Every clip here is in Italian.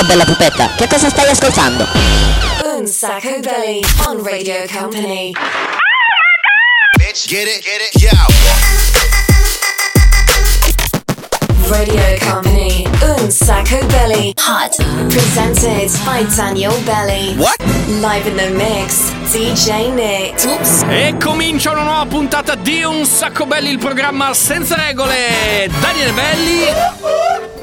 Ciao bella pupetta, che cosa stai ascoltando? Un sacco belly on Radio Company. Bitch, get it, get it, yo. Radio Company. Un sacco belly. Hot. Presented by Daniel Belly. What? Live in the mix. DJ Nick. Oops. E comincia una nuova puntata di Un sacco belli, il programma senza regole. Daniele Belli,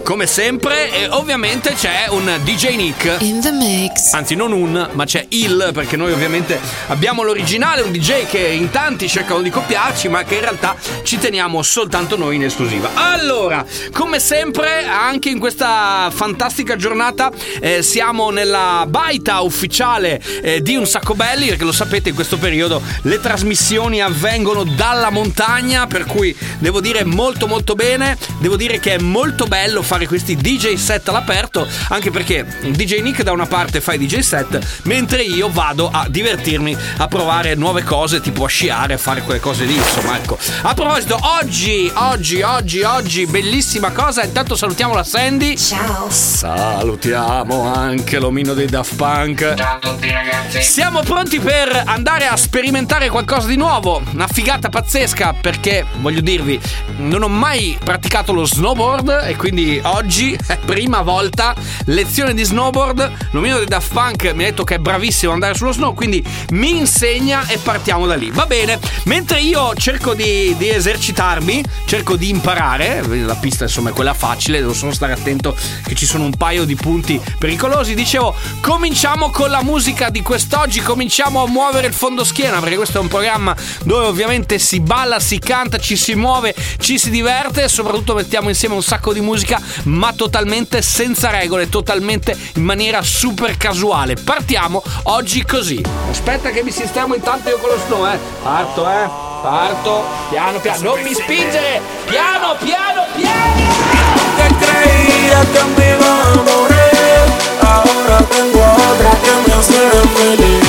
come sempre, e ovviamente c'è un DJ Nick. In the mix. Anzi, non un, ma c'è il, perché noi ovviamente abbiamo l'originale, un DJ che in tanti cercano di copiarci, ma che in realtà ci teniamo soltanto noi in esclusiva. Allora, come sempre, anche in questa fantastica giornata, eh, siamo nella baita ufficiale eh, di Un Sacco Belli, perché lo sapete, in questo periodo le trasmissioni avvengono dalla montagna, per cui devo dire molto molto bene, devo dire che è molto bello fare questi DJ set all'aperto, anche perché DJ Nick da una parte fa i DJ set, mentre io vado a divertirmi, a provare nuove cose, tipo a sciare, a fare quelle cose lì, insomma, ecco. A proposito, oggi, oggi, oggi, oggi, bellissima cosa, intanto salutiamo la Sandy. Ciao. Salutiamo anche l'omino dei Daft Punk. Siamo pronti per andare a sperimentare qualcosa di nuovo. Una figata pazzesca perché, voglio dirvi, non ho mai praticato lo snowboard e quindi oggi, è prima volta, lezione di snowboard. L'omino dei Daft Punk mi ha detto che è bravissimo andare sullo snow, quindi mi insegna e partiamo da lì. Va bene, mentre io cerco di, di esercitarmi, cerco di imparare, la pista insomma è quella facile, devo solo stare attento che ci sono un paio di punti pericolosi. Dicevo, cominciamo con la musica di quest'oggi, cominciamo a muovere il fondo schiena perché questo è un programma dove ovviamente si balla, si canta, ci si muove, ci si diverte e soprattutto mettiamo insieme un sacco di musica ma totalmente senza regole, totalmente in maniera super casuale. Partiamo oggi così. Aspetta che mi sistemo intanto io con lo snow, eh. Parto, eh. Parto, piano piano, non mi spingere! Piano, piano, piano! que creía que me iba a morir Ahora tengo otra que me hace feliz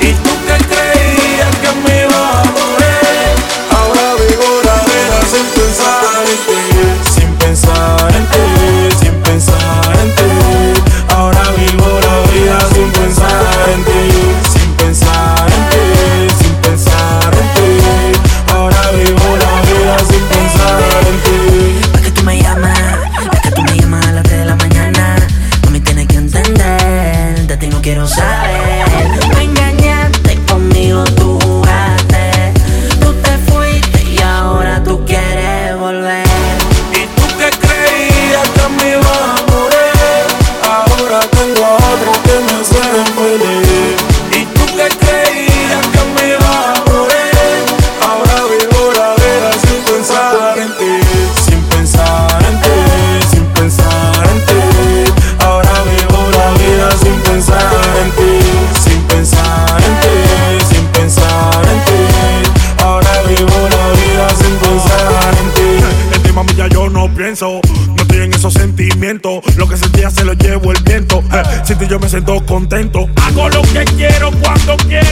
Y tú que creías que me iba a morir Ahora vivo la vida sin pensar en ti yo me siento contento. Hago lo que quiero cuando quiero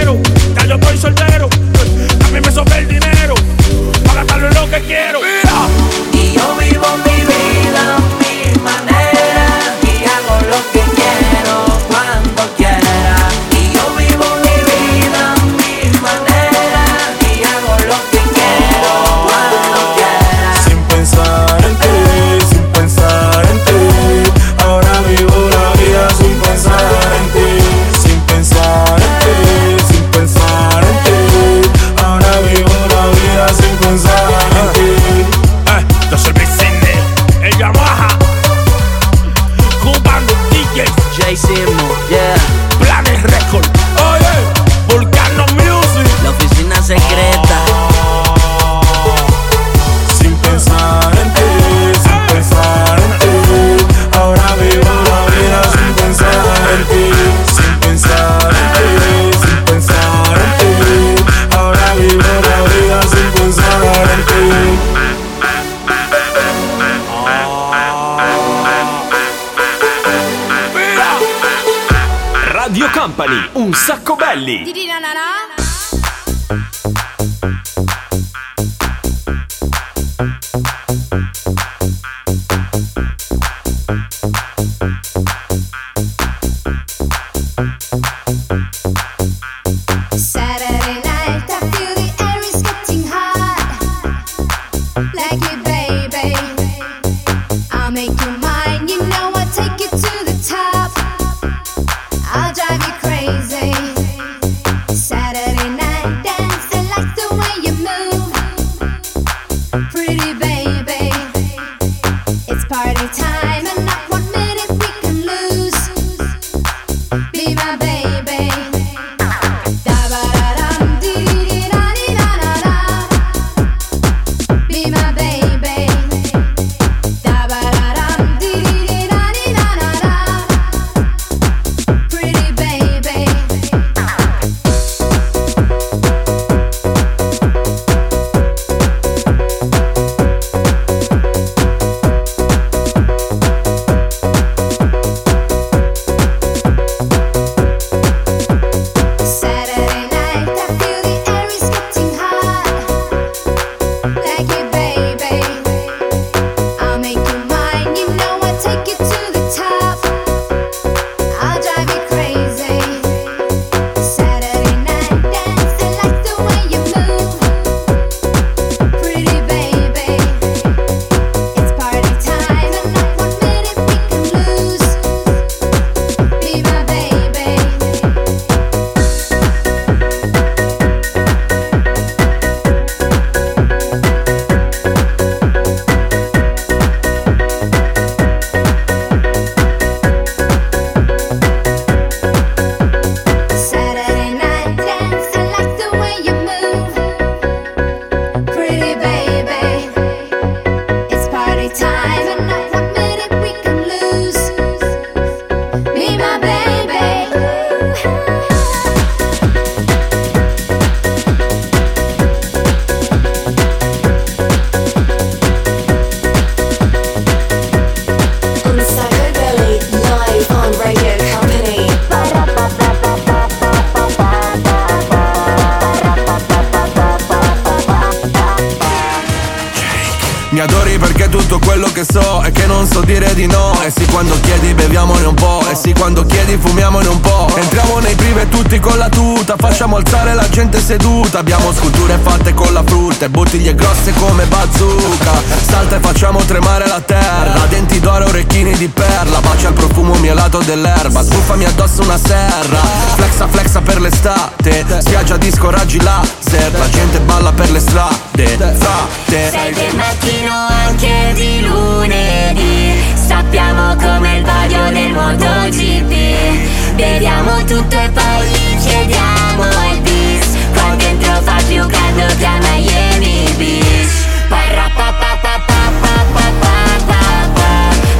tuta Facciamo alzare la gente seduta. Abbiamo sculture fatte con la frutta E bottiglie grosse come bazooka. Salta e facciamo tremare la terra. Denti d'oro, orecchini di perla. Bacia il profumo mielato dell'erba. Sbuffami addosso una serra. Flexa flexa per l'estate. Spiaggia disco raggi laser. La gente balla per le strade Frate Sei del mattino anche di lunedì. Sappiamo come il vaglio del MotoGP Beviamo tutto e poi chiediamo il bis Qua dentro fa più caldo che a Miami Beach Parra pa pa pa pa pa pa pa pa pa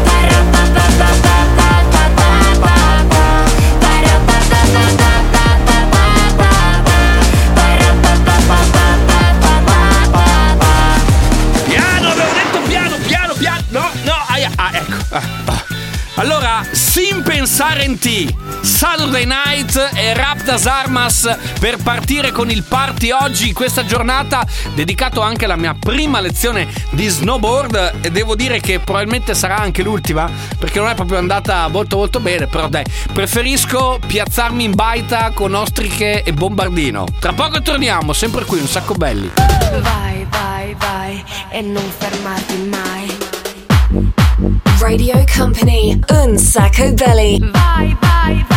Parra pa pa pa pa pa pa pa pa pa Parra pa pa pa pa pa pa pa pa pa Parra pa pa pa pa pa pa pa pa pa Piano, avevo detto piano, piano, piano. No, no, aia, ah, ecco. Ah, ah. Allora, sin pensare in te, Saturday Night e Rap das Armas per partire con il party oggi, questa giornata, dedicato anche alla mia prima lezione di snowboard e devo dire che probabilmente sarà anche l'ultima, perché non è proprio andata molto molto bene, però dai, preferisco piazzarmi in baita con ostriche e bombardino. Tra poco torniamo, sempre qui, un sacco belli. Vai, vai, vai e non fermarti mai. Radio Company, Un Sacco Belly. Vai, vai, vai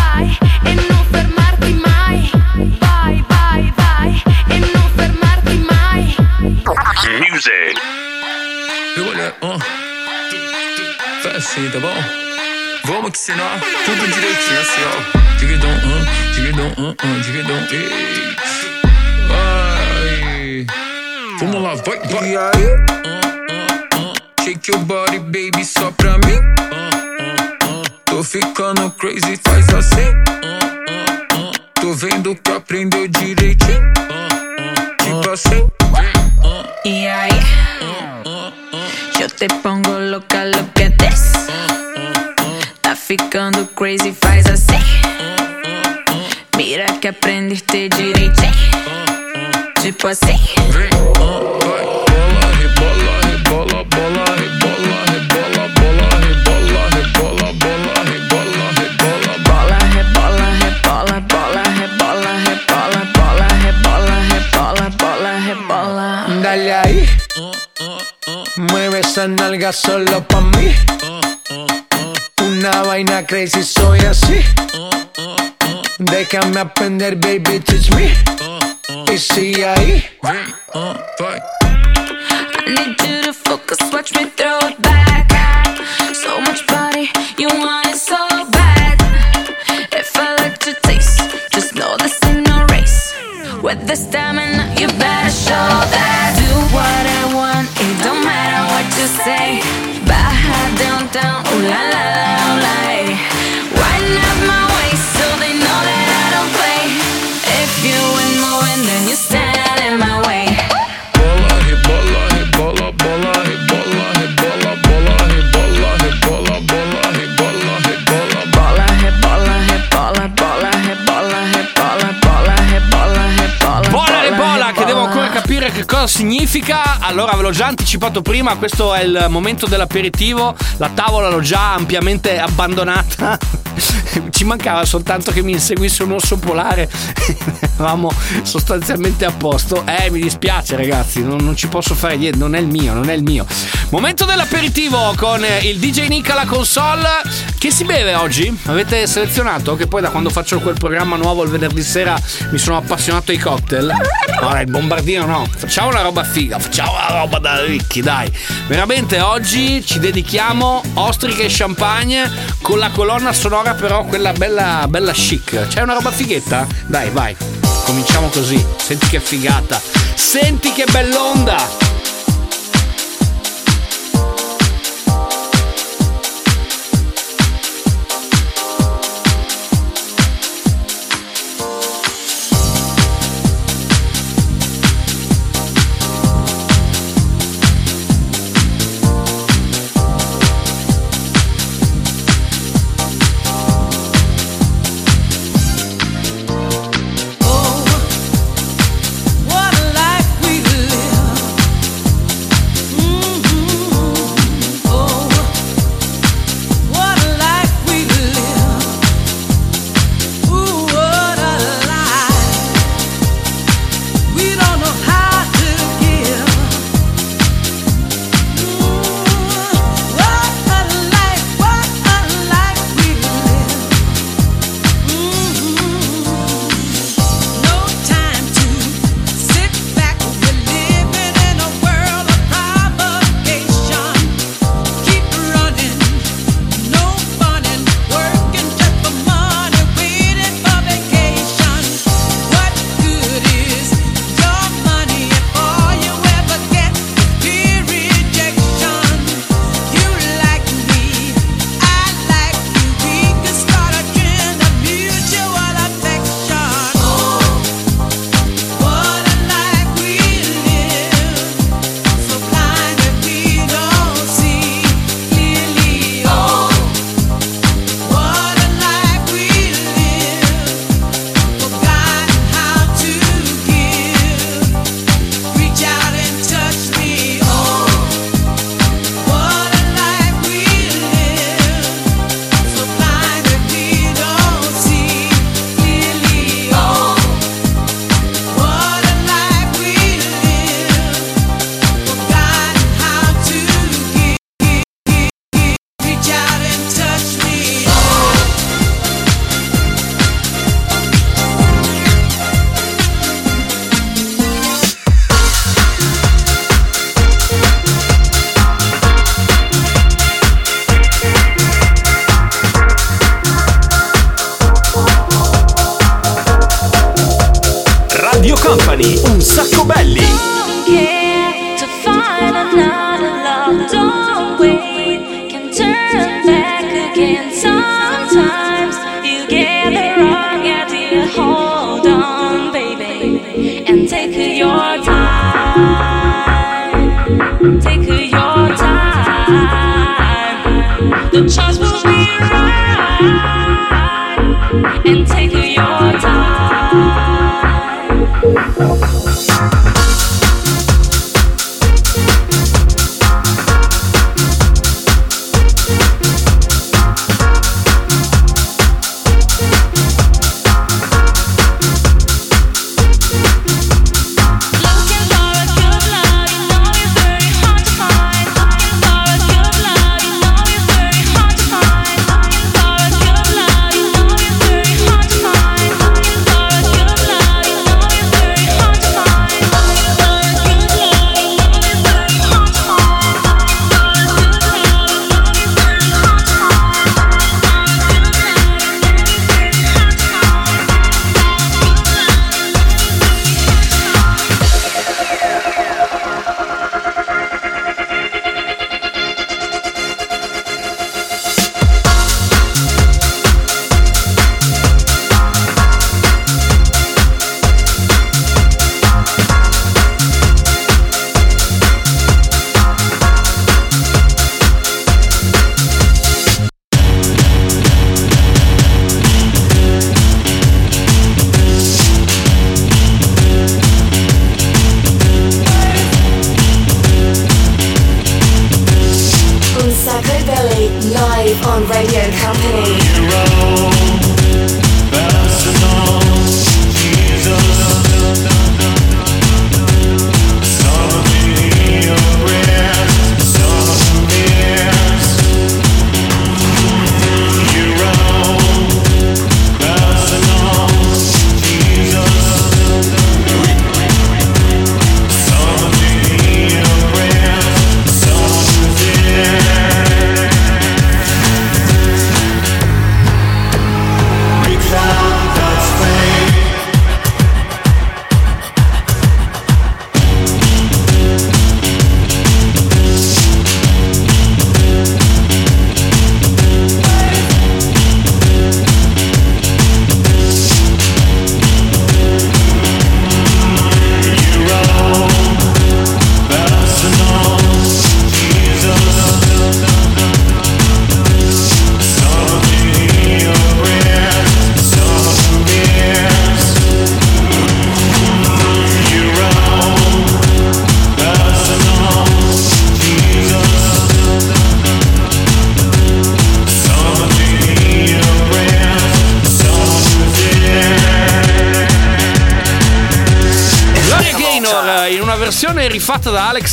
assim, tá bom? Vamos que senão tudo direitinho assim, ó. Dividão, hum, dividão, hum, hum, dividão, ei. Vai. Vamos lá, vai, vai. E aí? Uh, uh, uh. Shake your body, baby, só pra mim. Tô ficando crazy, faz assim. Tô vendo que aprendeu direitinho. Tipo assim. Y ahí yo te pongo loca, lo que des. Tá ficando crazy, faz assim. Mira que aprendiste direitinho. Tipo assim. Vem, vai, bola, rebola, rebola, bola, esa nalga solo pa' mí. Una vaina crazy, soy así. Déjame aprender, baby, teach me. Y sigue ahí. Vem, uh, vai. Need you to focus, watch me throw cosa significa. Allora, ve l'ho già anticipato prima, questo è il momento dell'aperitivo. La tavola l'ho già ampiamente abbandonata. Ci mancava soltanto che mi inseguisse un orso polare. Eravamo sostanzialmente a posto. Eh, mi dispiace, ragazzi, non, non ci posso fare niente. Non è il mio, non è il mio. Momento dell'aperitivo con il DJ Nick alla console. Che si beve oggi? Avete selezionato? Che poi da quando faccio quel programma nuovo il venerdì sera mi sono appassionato ai cocktail. Ora il bombardino no. Facciamo una roba figa, facciamo una roba da ricchi, dai. Veramente oggi ci dedichiamo ostriche e champagne con la colonna sonora però quella bella bella chic. C'è una roba fighetta? Dai, vai. Cominciamo così. Senti che figata. Senti che bell'onda.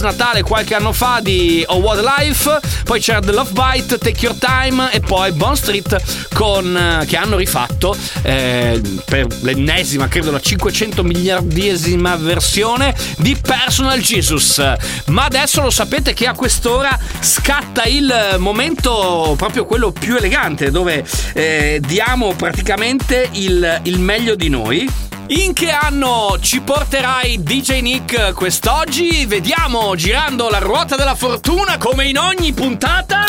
Natale qualche anno fa di Oh What Life, poi c'era The Love Bite, Take Your Time e poi Bone Street con, eh, che hanno rifatto eh, per l'ennesima, credo la 500 miliardesima versione di Personal Jesus. Ma adesso lo sapete che a quest'ora scatta il momento proprio quello più elegante dove eh, diamo praticamente il, il meglio di noi. In che anno ci porterai DJ Nick quest'oggi? Vediamo girando la ruota della fortuna come in ogni puntata.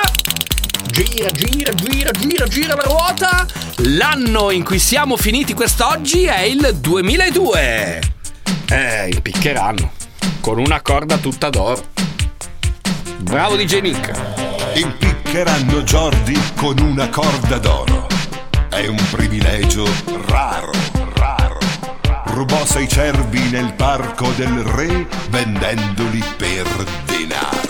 Gira, gira, gira, gira, gira la ruota. L'anno in cui siamo finiti quest'oggi è il 2002. Eh, impiccheranno. Con una corda tutta d'oro. Bravo DJ Nick. Impiccheranno Jordi con una corda d'oro. È un privilegio raro, raro. Rubò sei cervi nel parco del re vendendoli per denaro.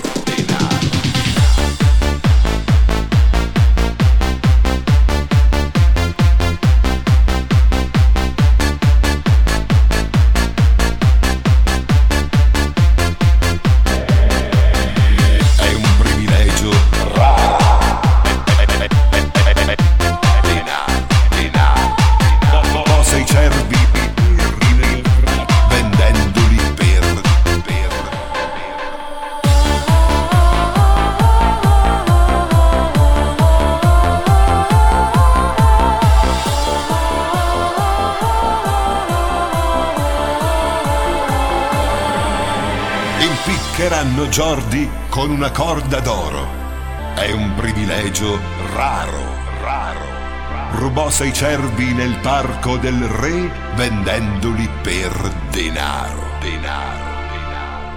Jordi con una corda d'oro. È un privilegio raro, raro. Rubò sei cervi nel parco del re vendendoli per denaro, denaro. Impiccheranno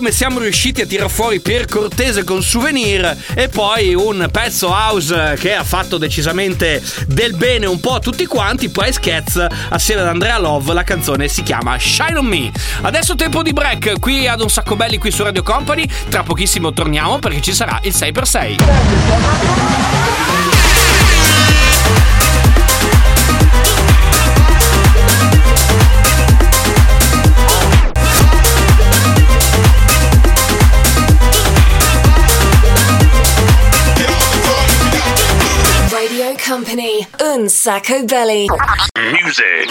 come siamo riusciti a tirar fuori Pier Cortese con Souvenir e poi un pezzo house che ha fatto decisamente del bene un po' a tutti quanti, poi Sketch assieme ad Andrea Love, la canzone si chiama Shine on Me. Adesso tempo di break qui ad un sacco belli qui su Radio Company, tra pochissimo torniamo perché ci sarà il 6x6. Un sacco belly. Music.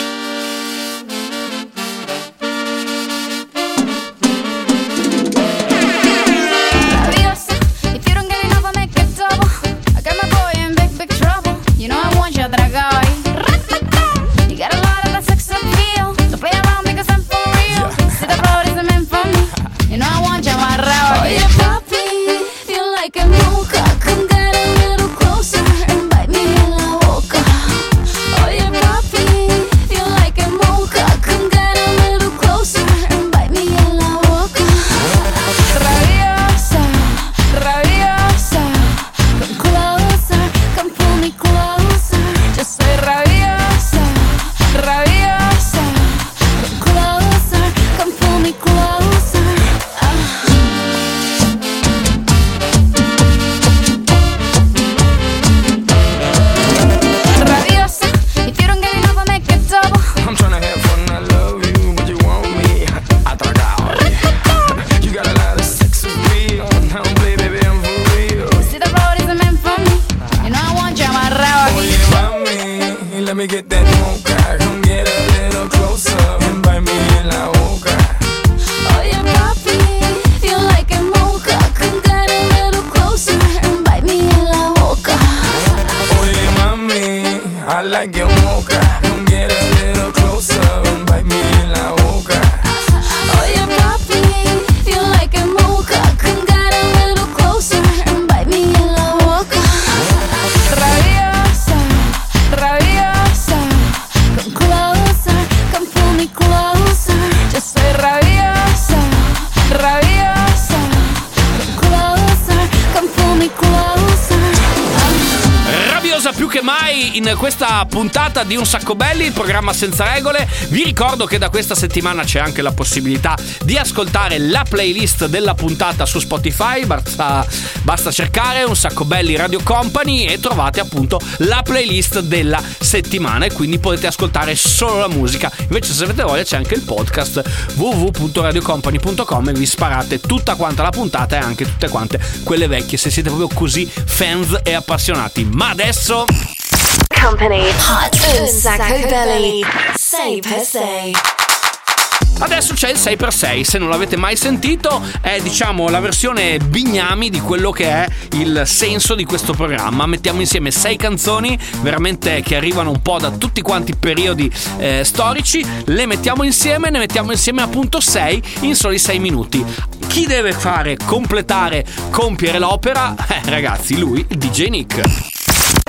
Puntata di Un Sacco Belli, il programma senza regole. Vi ricordo che da questa settimana c'è anche la possibilità di ascoltare la playlist della puntata su Spotify. Basta, basta cercare Un Sacco Belli Radio Company e trovate appunto la playlist della settimana e quindi potete ascoltare solo la musica. Invece se avete voglia c'è anche il podcast www.radiocompany.com e vi sparate tutta quanta la puntata e anche tutte quante quelle vecchie se siete proprio così fans e appassionati. Ma adesso Company, un sacco belly. Say per se. Adesso c'è il 6x6, se non l'avete mai sentito è diciamo la versione bignami di quello che è il senso di questo programma. Mettiamo insieme 6 canzoni veramente che arrivano un po' da tutti quanti i periodi eh, storici, le mettiamo insieme, ne mettiamo insieme appunto 6 in soli 6 minuti. Chi deve fare, completare, compiere l'opera? Eh ragazzi, lui, il DJ Nick.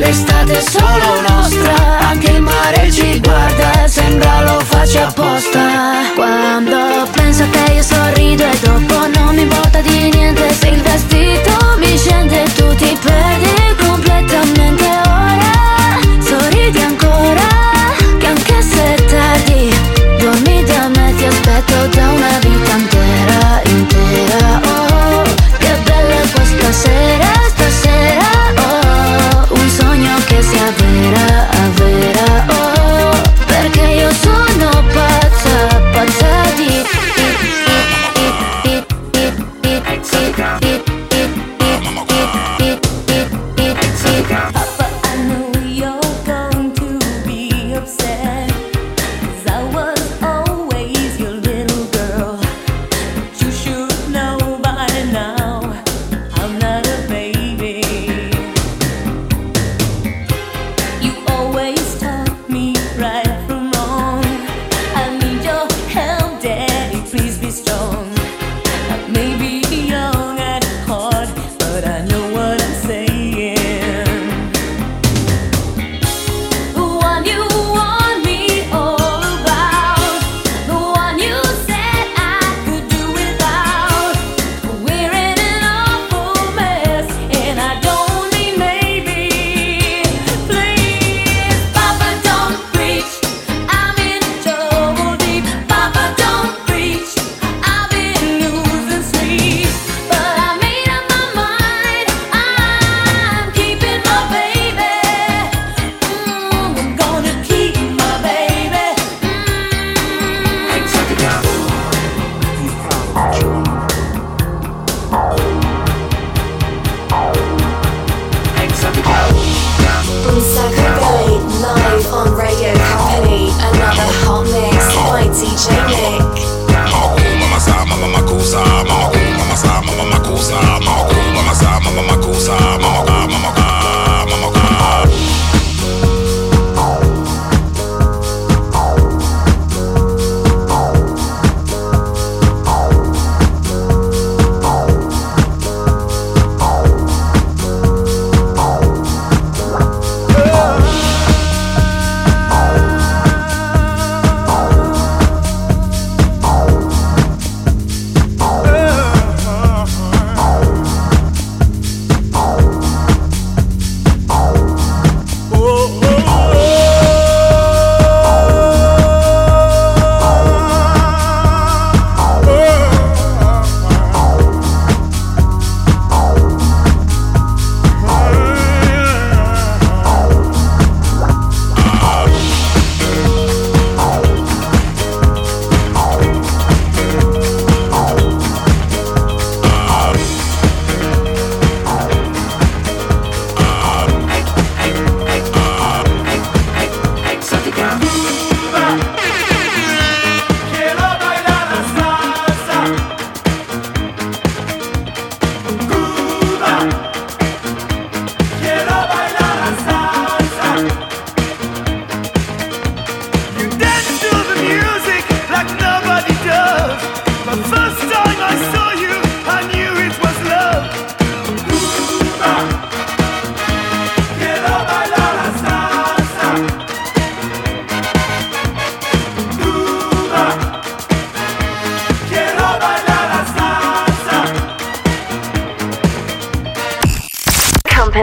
L'estate è solo nostra, anche il mare ci guarda, sembra lo faccia apposta. Quando penso a te io sorrido e dopo non mi importa di niente se il vestito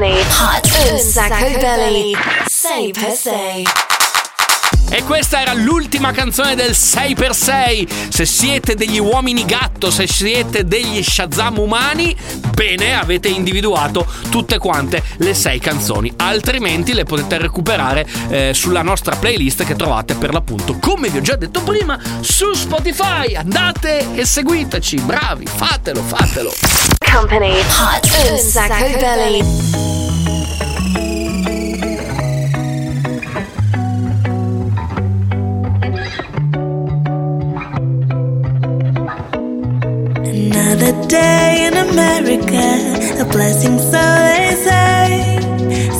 Un sacco belly. Say per se. E questa era l'ultima canzone del 6x6. Se siete degli uomini gatto, se siete degli Shazam umani, bene, avete individuato tutte quante le 6 canzoni. Altrimenti le potete recuperare eh, sulla nostra playlist che trovate per l'appunto, come vi ho già detto prima, su Spotify. Andate e seguiteci. Bravi, fatelo, fatelo. Company. Hot. Un sacco belly. Day in America, a blessing, so they say.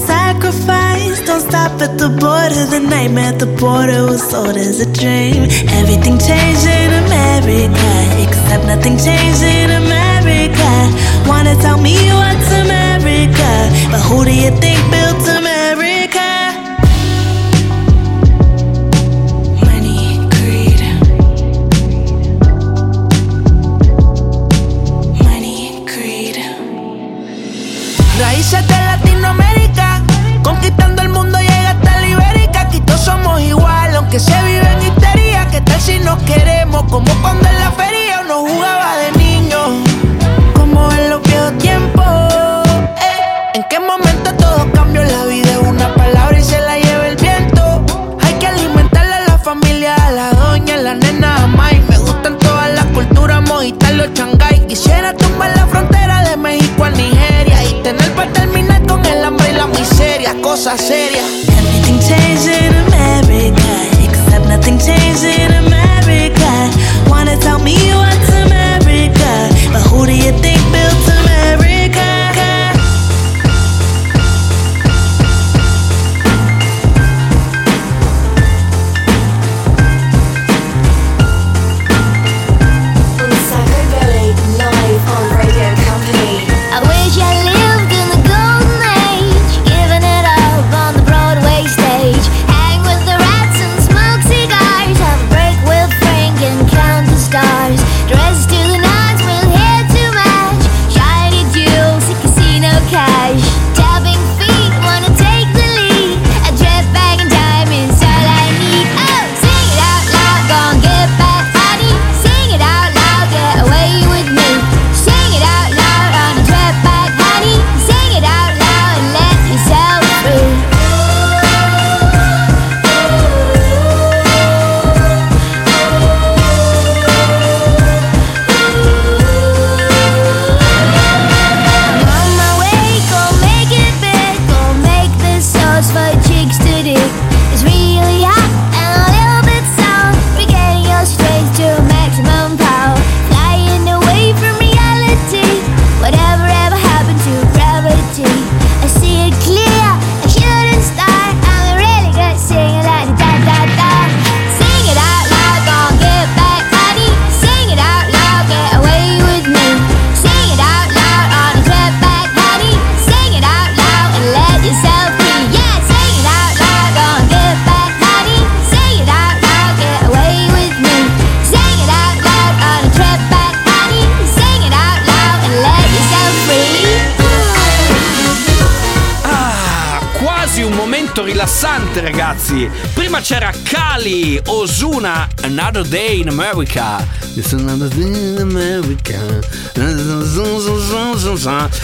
Sacrifice, don't stop at the border. The nightmare at the border was sold as a dream. Everything changed in America, except nothing changed in America. Wanna tell me what's America, but who do you think built Another Day in America. It's another day in America.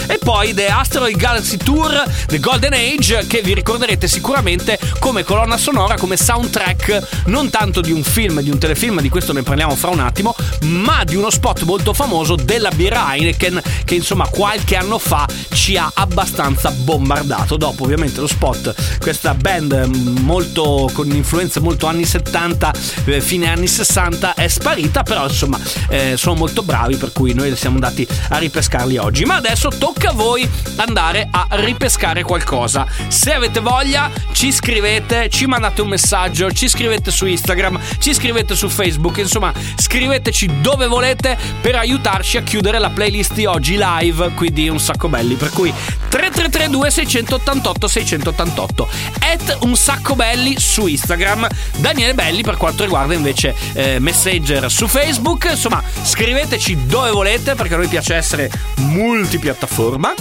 E poi The Asteroid Galaxy Tour, The Golden Age, che vi ricorderete sicuramente come colonna sonora, come soundtrack, non tanto di un film, di un telefilm, di questo ne parliamo fra un attimo, ma di uno spot molto famoso della birra Heineken, che insomma qualche anno fa ci ha abbastanza bombardato. Dopo ovviamente lo spot, questa band mm, molto con influenze molto anni 70, eh, fine anni 60 è sparita, però insomma eh, sono molto bravi per cui noi siamo andati a ripescarli oggi. Ma adesso tocca a voi andare a ripescare qualcosa. Se avete voglia ci scrivete, ci mandate un messaggio, ci scrivete su Instagram, ci scrivete su Facebook, insomma scriveteci dove volete per aiutarci a chiudere la playlist di oggi live, quindi un sacco belli. Per cui 3332 688 688 88. At un sacco belli su Instagram, Daniele Belli per quanto riguarda invece eh, Messenger su Facebook. Insomma, scriveteci dove volete perché a noi piace essere multipiattaforma,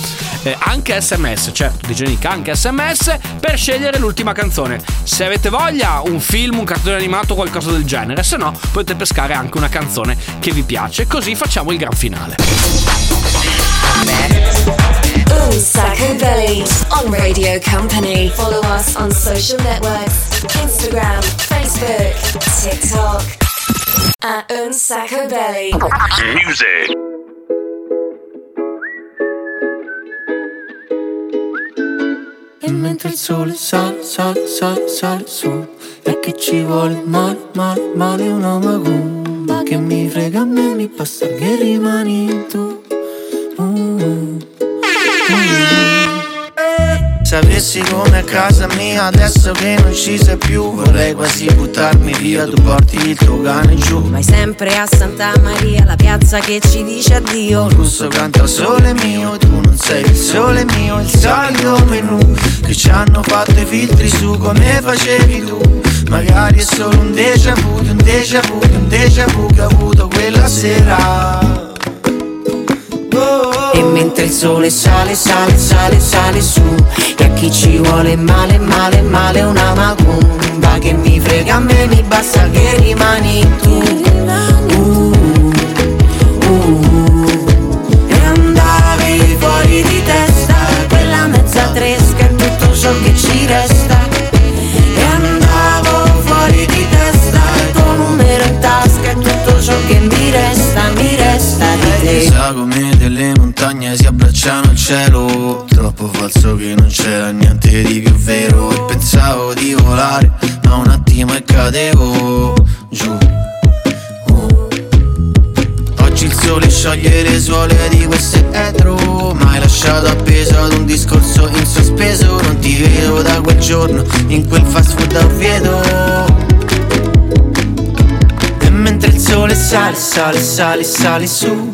eh, anche sms, certo, DJ Nick, anche sms per scegliere l'ultima canzone. Se avete voglia, un film, un cartone animato, qualcosa del genere, se no potete pescare anche una canzone che vi piace, così facciamo il gran finale. Un Sacco Belly on Radio Company. Follow us on social networks Instagram, Facebook, TikTok. At Un Sacco Belly. Music. E mentre il sole sale, sale, sale, sale su E che ci vuole? Male, male, male una macumba Che mi frega a me, mi basta che rimani tu Sapessi come a casa mia adesso che non ci sei più Vorrei quasi buttarmi via, tu porti il tuo cane giù. Vai sempre a Santa Maria, la piazza che ci dice addio. Il gusto canta sole mio, tu non sei il sole mio, il solito menù Che ci hanno fatto i filtri su come facevi tu. Magari è solo un déjà vu, un déjà vu, un déjà vu che ho avuto quella sera E mentre il sole sale, sale, sale, sale su E a chi ci vuole male, male, male una macumba Che mi frega a me, mi basta che rimani tu. Uh, uh. E andavi fuori di testa Quella mezza tresca è tutto ciò che ci resta. E andavo fuori di testa tuo numero in tasca è tutto ciò che mi resta, mi resta di te montagne si abbracciano al cielo. Troppo falso che non c'era niente di più vero. E pensavo di volare ma un attimo e cadevo giù. Oggi il sole scioglie le suole di queste etro. Ma lasciato appeso ad un discorso in sospeso. Non ti vedo da quel giorno in quel fast food a Oviedo E mentre il sole sale, sale, sale, sale su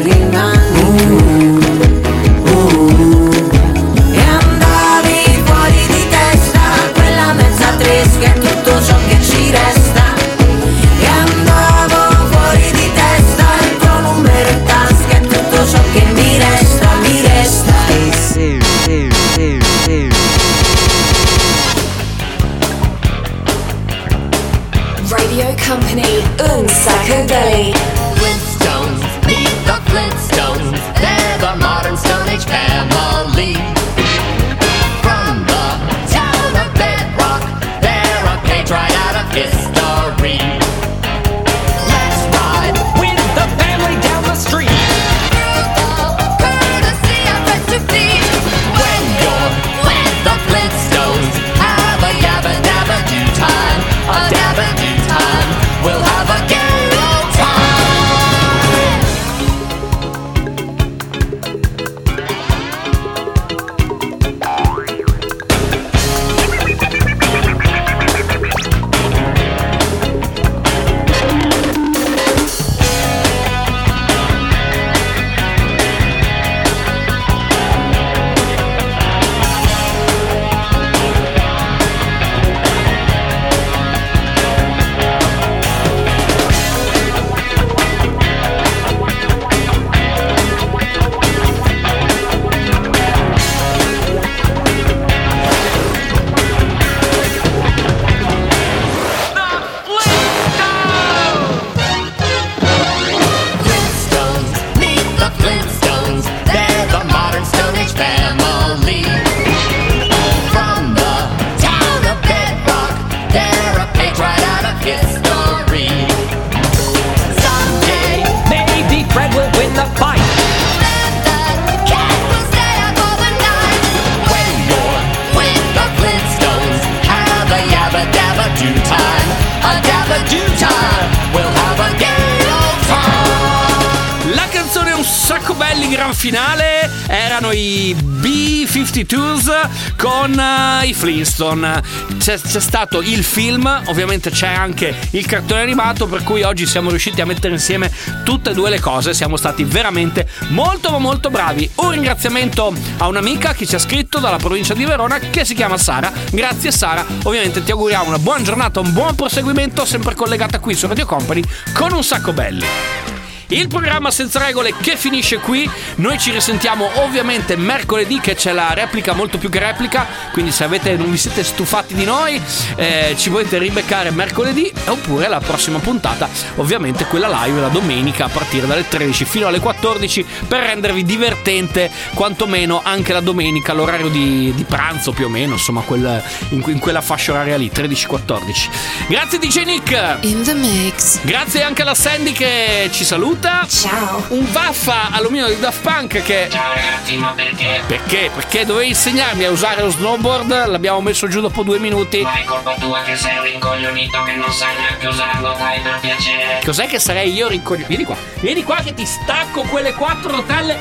con eh, i Flintstone. C'è, c'è stato il film, ovviamente c'è anche il cartone animato, per cui oggi siamo riusciti a mettere insieme tutte e due le cose. Siamo stati veramente molto molto bravi. Un ringraziamento a un'amica che ci ha scritto dalla provincia di Verona che si chiama Sara. Grazie Sara, ovviamente ti auguriamo una buona giornata, un buon proseguimento, sempre collegata qui su Radio Company con un sacco belli. Il programma senza regole che finisce qui. Noi ci risentiamo ovviamente mercoledì che c'è la replica molto più che replica. Quindi se avete, non vi siete stufati di noi, eh, ci potete ribeccare mercoledì oppure la prossima puntata, ovviamente quella live la domenica a partire dalle 13 fino alle 14 per rendervi divertente quantomeno anche la domenica l'orario di, di pranzo più o meno, insomma quel- in, in quella fascia oraria lì, 13-14. Grazie DJ Nick. In the mix. Grazie anche alla Sandy che ci saluta. Ciao. Un vaffa all'omino di Daft Punk che. Ciao ragazzi, ma perché? Perché? Perché dovevi insegnarmi a usare lo snowboard, l'abbiamo messo giù dopo due minuti. Ma è colpa tua che sei un rincoglionito che non sai neanche usarlo, dai per piacere. Cos'è che sarei io rincoglionito? Vieni qua, vieni qua che ti stacco quelle quattro rotelle.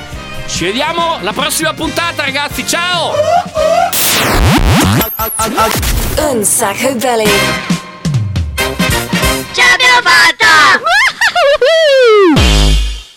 Ci vediamo la prossima puntata, ragazzi. Ciao! Un sacco belly. Ce l'abbiamo fatta! Woo!